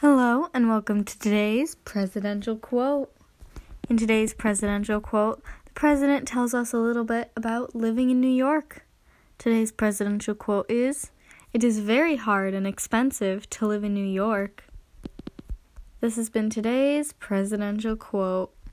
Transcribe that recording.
Hello, and welcome to today's presidential quote. In today's presidential quote, the president tells us a little bit about living in New York. Today's presidential quote is It is very hard and expensive to live in New York. This has been today's presidential quote.